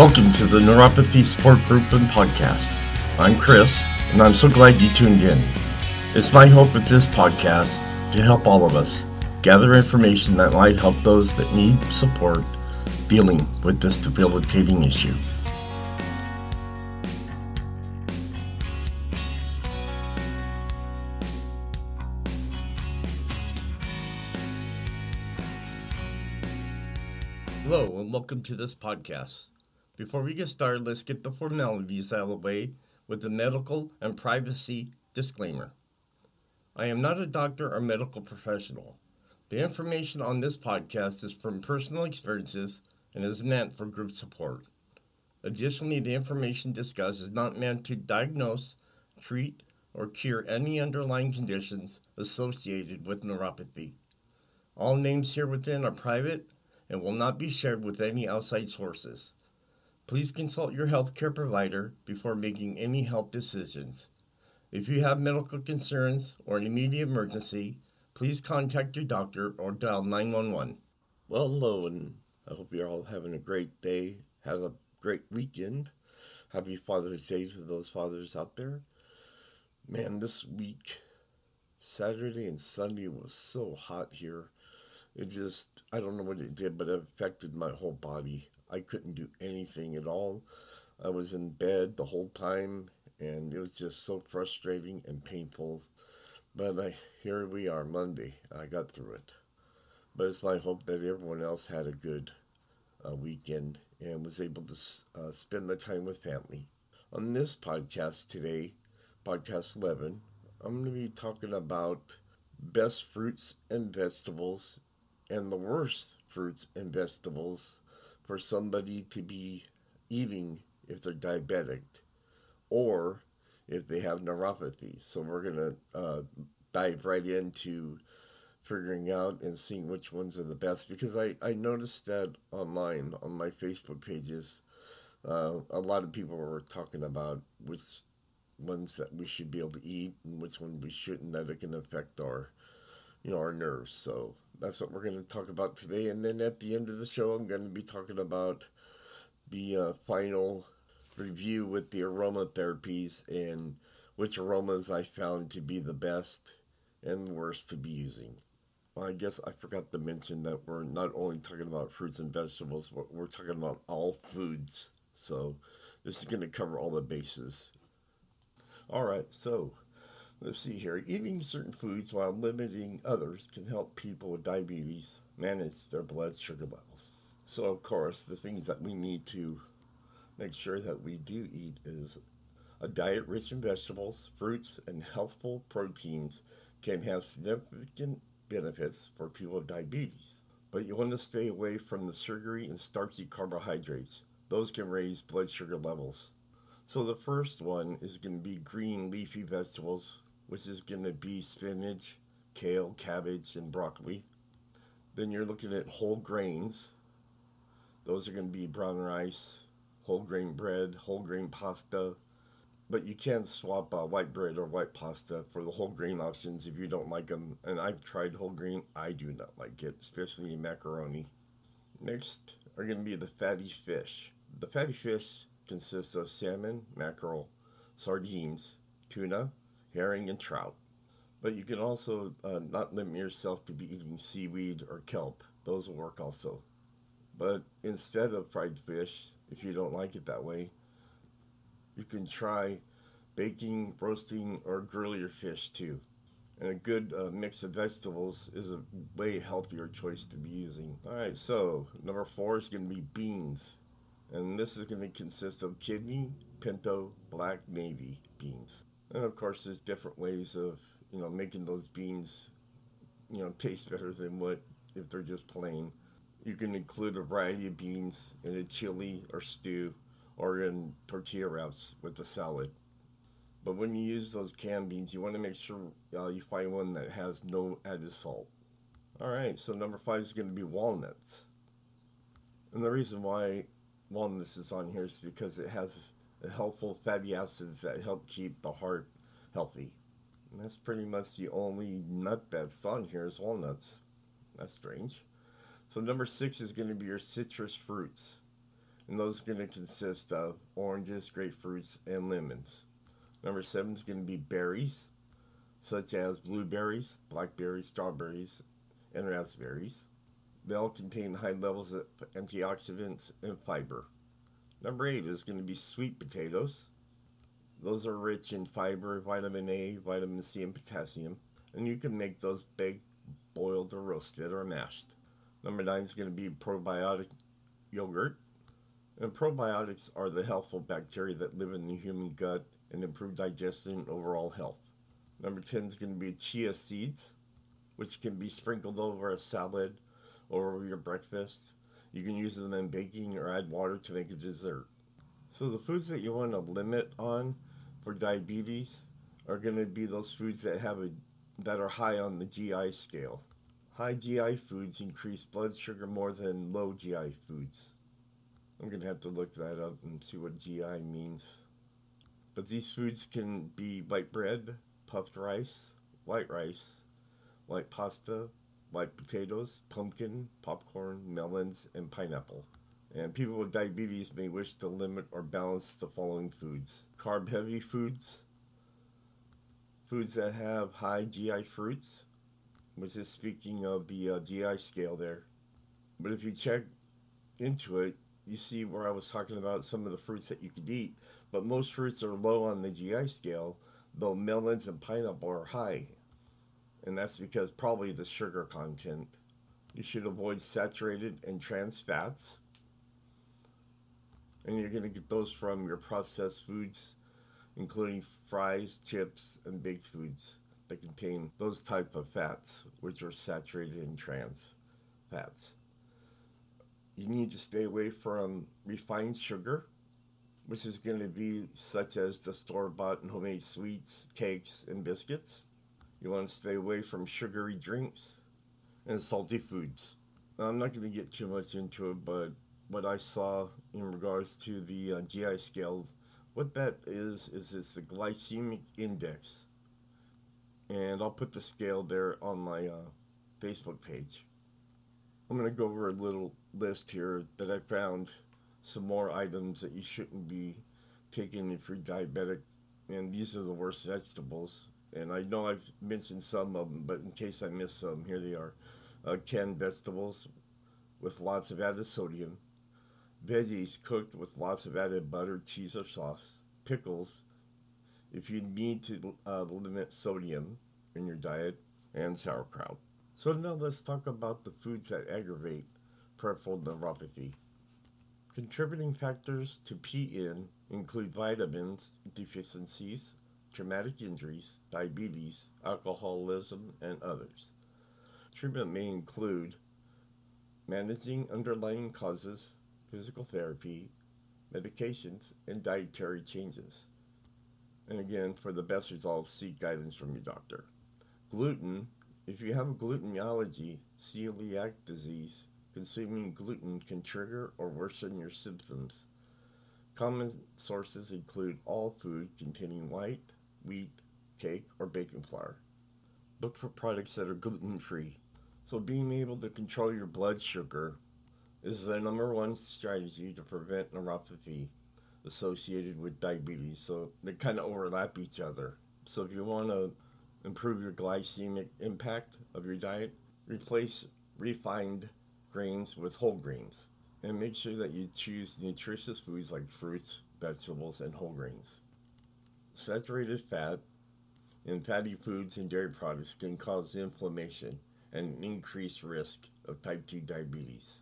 Welcome to the Neuropathy Support Group and Podcast. I'm Chris, and I'm so glad you tuned in. It's my hope with this podcast to help all of us gather information that might help those that need support dealing with this debilitating issue. Hello, and welcome to this podcast. Before we get started, let's get the formalities out of the way with the medical and privacy disclaimer. I am not a doctor or medical professional. The information on this podcast is from personal experiences and is meant for group support. Additionally, the information discussed is not meant to diagnose, treat, or cure any underlying conditions associated with neuropathy. All names here within are private and will not be shared with any outside sources. Please consult your healthcare provider before making any health decisions. If you have medical concerns or an immediate emergency, please contact your doctor or dial 911. Well, hello, and I hope you're all having a great day. Have a great weekend. Happy Father's Day to those fathers out there. Man, this week, Saturday and Sunday was so hot here. It just, I don't know what it did, but it affected my whole body. I couldn't do anything at all. I was in bed the whole time, and it was just so frustrating and painful. But I, here we are, Monday. I got through it. But it's my hope that everyone else had a good uh, weekend and was able to uh, spend the time with family. On this podcast today, podcast 11, I'm going to be talking about best fruits and vegetables and the worst fruits and vegetables for somebody to be eating if they're diabetic or if they have neuropathy. So we're going to uh, dive right into figuring out and seeing which ones are the best because I, I noticed that online on my Facebook pages, uh, a lot of people were talking about which ones that we should be able to eat and which one we shouldn't that it can affect our you know our nerves so that's what we're going to talk about today. And then at the end of the show, I'm going to be talking about the uh, final review with the aromatherapies and which aromas I found to be the best and worst to be using. Well, I guess I forgot to mention that we're not only talking about fruits and vegetables, but we're talking about all foods. So this is going to cover all the bases. All right, so Let's see here. Eating certain foods while limiting others can help people with diabetes manage their blood sugar levels. So, of course, the things that we need to make sure that we do eat is a diet rich in vegetables, fruits, and healthful proteins can have significant benefits for people with diabetes. But you want to stay away from the sugary and starchy carbohydrates. Those can raise blood sugar levels. So the first one is going to be green leafy vegetables which is going to be spinach, kale, cabbage, and broccoli. Then you're looking at whole grains. Those are going to be brown rice, whole grain bread, whole grain pasta. But you can swap uh, white bread or white pasta for the whole grain options if you don't like them. And I've tried whole grain. I do not like it, especially in macaroni. Next are going to be the fatty fish. The fatty fish consists of salmon, mackerel, sardines, tuna, herring, and trout. But you can also uh, not limit yourself to be eating seaweed or kelp. Those will work also. But instead of fried fish, if you don't like it that way, you can try baking, roasting, or grill your fish too. And a good uh, mix of vegetables is a way healthier choice to be using. All right, so number four is going to be beans. And this is going to consist of kidney, pinto, black navy beans. And of course, there's different ways of you know making those beans, you know, taste better than what if they're just plain. You can include a variety of beans in a chili or stew, or in tortilla wraps with a salad. But when you use those canned beans, you want to make sure uh, you find one that has no added salt. All right, so number five is going to be walnuts. And the reason why walnuts is on here is because it has helpful fatty acids that help keep the heart healthy. And that's pretty much the only nut that's on here is walnuts. That's strange. So number six is going to be your citrus fruits. and those are going to consist of oranges, grapefruits, and lemons. Number seven is going to be berries, such as blueberries, blackberries, strawberries, and raspberries. They all contain high levels of antioxidants and fiber. Number eight is going to be sweet potatoes. Those are rich in fiber, vitamin A, vitamin C, and potassium, and you can make those baked, boiled, or roasted, or mashed. Number nine is going to be probiotic yogurt. And probiotics are the helpful bacteria that live in the human gut and improve digestion and overall health. Number 10 is going to be chia seeds, which can be sprinkled over a salad or over your breakfast. You can use them in baking or add water to make a dessert. So the foods that you want to limit on for diabetes are going to be those foods that have a that are high on the GI scale. High GI foods increase blood sugar more than low GI foods. I'm going to have to look that up and see what GI means. But these foods can be white bread, puffed rice, white rice, white pasta, white potatoes, pumpkin, popcorn, melons, and pineapple. And people with diabetes may wish to limit or balance the following foods carb heavy foods, foods that have high GI fruits, which is speaking of the uh, GI scale there. But if you check into it, you see where I was talking about some of the fruits that you could eat, but most fruits are low on the GI scale, though melons and pineapple are high. And that's because probably the sugar content. You should avoid saturated and trans fats. And you're going to get those from your processed foods, including fries, chips, and baked foods that contain those type of fats, which are saturated and trans fats. You need to stay away from refined sugar, which is going to be such as the store-bought and homemade sweets, cakes, and biscuits. You want to stay away from sugary drinks and salty foods. Now, I'm not going to get too much into it, but what I saw in regards to the uh, GI scale, what that is, is it's the glycemic index. And I'll put the scale there on my uh, Facebook page. I'm going to go over a little list here that I found some more items that you shouldn't be taking if you're diabetic. And these are the worst vegetables. And I know I've mentioned some of them, but in case I miss some, here they are. Uh, canned vegetables with lots of added sodium, veggies cooked with lots of added butter, cheese, or sauce, pickles, if you need to uh, limit sodium in your diet, and sauerkraut. So now let's talk about the foods that aggravate peripheral neuropathy. Contributing factors to PN include vitamins deficiencies, traumatic injuries, diabetes, alcoholism, and others. Treatment may include managing underlying causes, physical therapy, medications, and dietary changes. And again, for the best results, seek guidance from your doctor. Gluten, if you have a gluten allergy, celiac disease, consuming gluten can trigger or worsen your symptoms. Common sources include all food containing white, wheat, cake, or baking flour. Look for products that are gluten free. So, being able to control your blood sugar is the number one strategy to prevent neuropathy associated with diabetes. So, they kind of overlap each other. So, if you want to improve your glycemic impact of your diet, replace refined grains with whole grains. And make sure that you choose nutritious foods like fruits, vegetables, and whole grains. Saturated fat in fatty foods and dairy products can cause inflammation and an increased risk of type 2 diabetes.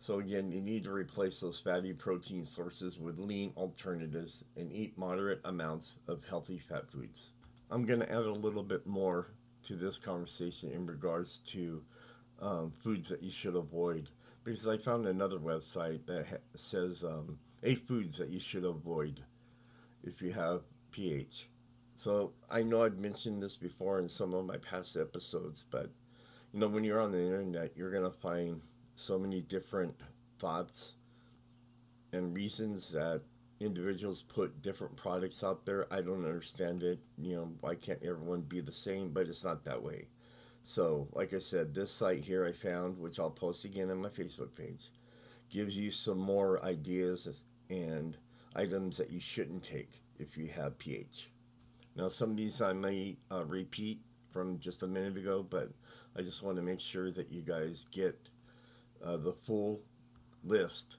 So, again, you need to replace those fatty protein sources with lean alternatives and eat moderate amounts of healthy fat foods. I'm going to add a little bit more to this conversation in regards to um, foods that you should avoid because I found another website that ha- says um, eight foods that you should avoid if you have PH. So I know I've mentioned this before in some of my past episodes, but you know when you're on the internet, you're gonna find so many different thoughts and reasons that individuals put different products out there. I don't understand it. You know, why can't everyone be the same? But it's not that way. So, like I said, this site here I found, which I'll post again on my Facebook page, gives you some more ideas and items that you shouldn't take if you have pH. Now, some of these I may uh, repeat from just a minute ago, but I just want to make sure that you guys get uh, the full list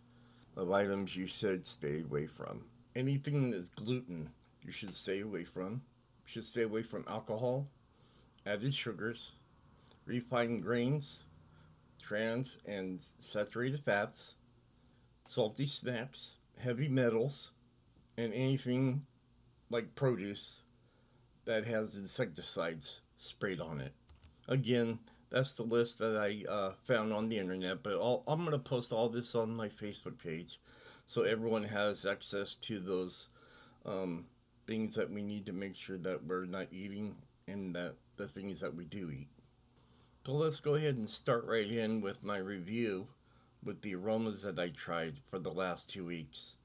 of items you should stay away from. Anything that's gluten, you should stay away from. You should stay away from alcohol, added sugars, refined grains, trans and saturated fats, salty snacks, heavy metals, and anything like produce that has insecticides sprayed on it. Again, that's the list that I uh, found on the internet, but I'll, I'm going to post all this on my Facebook page so everyone has access to those um, things that we need to make sure that we're not eating and that the things that we do eat. So let's go ahead and start right in with my review with the aromas that I tried for the last two weeks.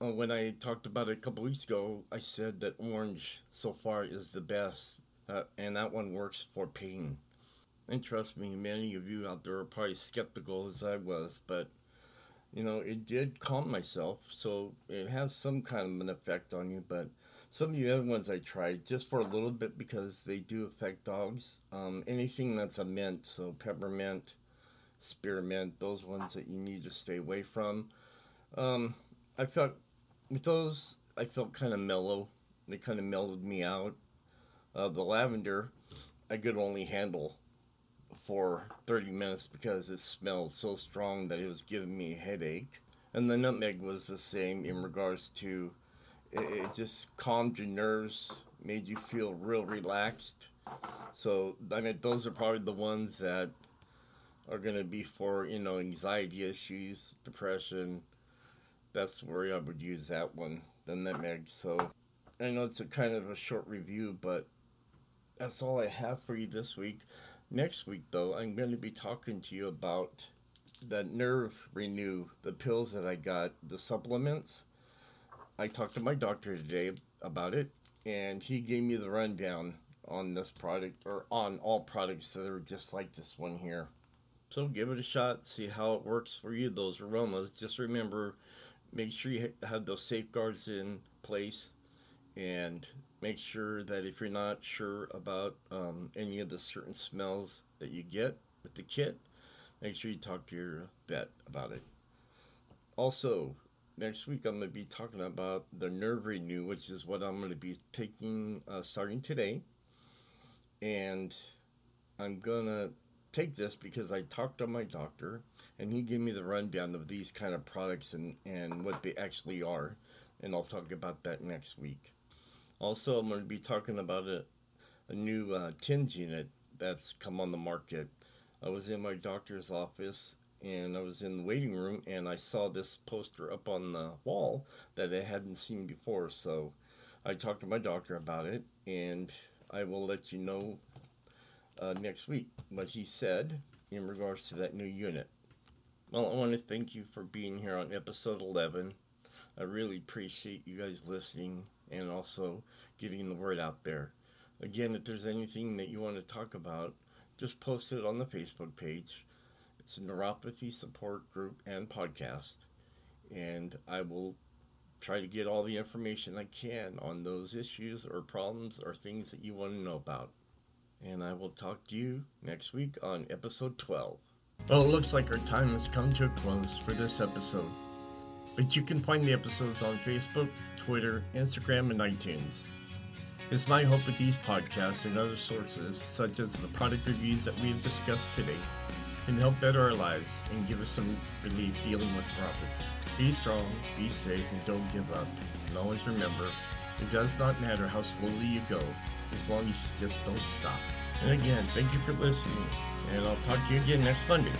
Uh, when I talked about it a couple weeks ago, I said that orange so far is the best, uh, and that one works for pain. And trust me, many of you out there are probably skeptical as I was, but you know, it did calm myself, so it has some kind of an effect on you, but some of the other ones I tried just for a little bit because they do affect dogs. Um, anything that's a mint, so peppermint, spearmint, those ones that you need to stay away from. Um, I felt with those, I felt kind of mellow. They kind of mellowed me out. Uh, the lavender, I could only handle for 30 minutes because it smelled so strong that it was giving me a headache. And the nutmeg was the same in regards to it, it just calmed your nerves, made you feel real relaxed. So I mean, those are probably the ones that are going to be for you know anxiety issues, depression. That's where I would use that one, than the nutmeg. So I know it's a kind of a short review, but that's all I have for you this week. Next week, though, I'm going to be talking to you about the Nerve Renew, the pills that I got, the supplements. I talked to my doctor today about it, and he gave me the rundown on this product or on all products that are just like this one here. So give it a shot, see how it works for you, those aromas. Just remember, make sure you have those safeguards in place and make sure that if you're not sure about um, any of the certain smells that you get with the kit, make sure you talk to your vet about it. Also, next week I'm going to be talking about the Nerve Renew, which is what I'm going to be taking uh, starting today. And I'm going to take this because I talked to my doctor and he gave me the rundown of these kind of products and, and what they actually are. And I'll talk about that next week. Also, I'm going to be talking about a, a new uh, TENS unit that's come on the market. I was in my doctor's office and I was in the waiting room and I saw this poster up on the wall that I hadn't seen before. So I talked to my doctor about it and I will let you know uh, next week what he said in regards to that new unit. Well, I want to thank you for being here on episode 11. I really appreciate you guys listening and also getting the word out there. Again, if there's anything that you want to talk about, just post it on the Facebook page it's a neuropathy support group and podcast, and I will try to get all the information I can on those issues or problems or things that you want to know about. And I will talk to you next week on episode 12. Well, it looks like our time has come to a close for this episode. But you can find the episodes on Facebook, Twitter, Instagram, and iTunes. It's my hope with these podcasts and other sources, such as the product reviews that we have discussed today, can help better our lives and give us some relief dealing with neuropathy. Be strong, be safe, and don't give up. And always remember, it does not matter how slowly you go, as long as you just don't stop. And again, thank you for listening, and I'll talk to you again next Monday.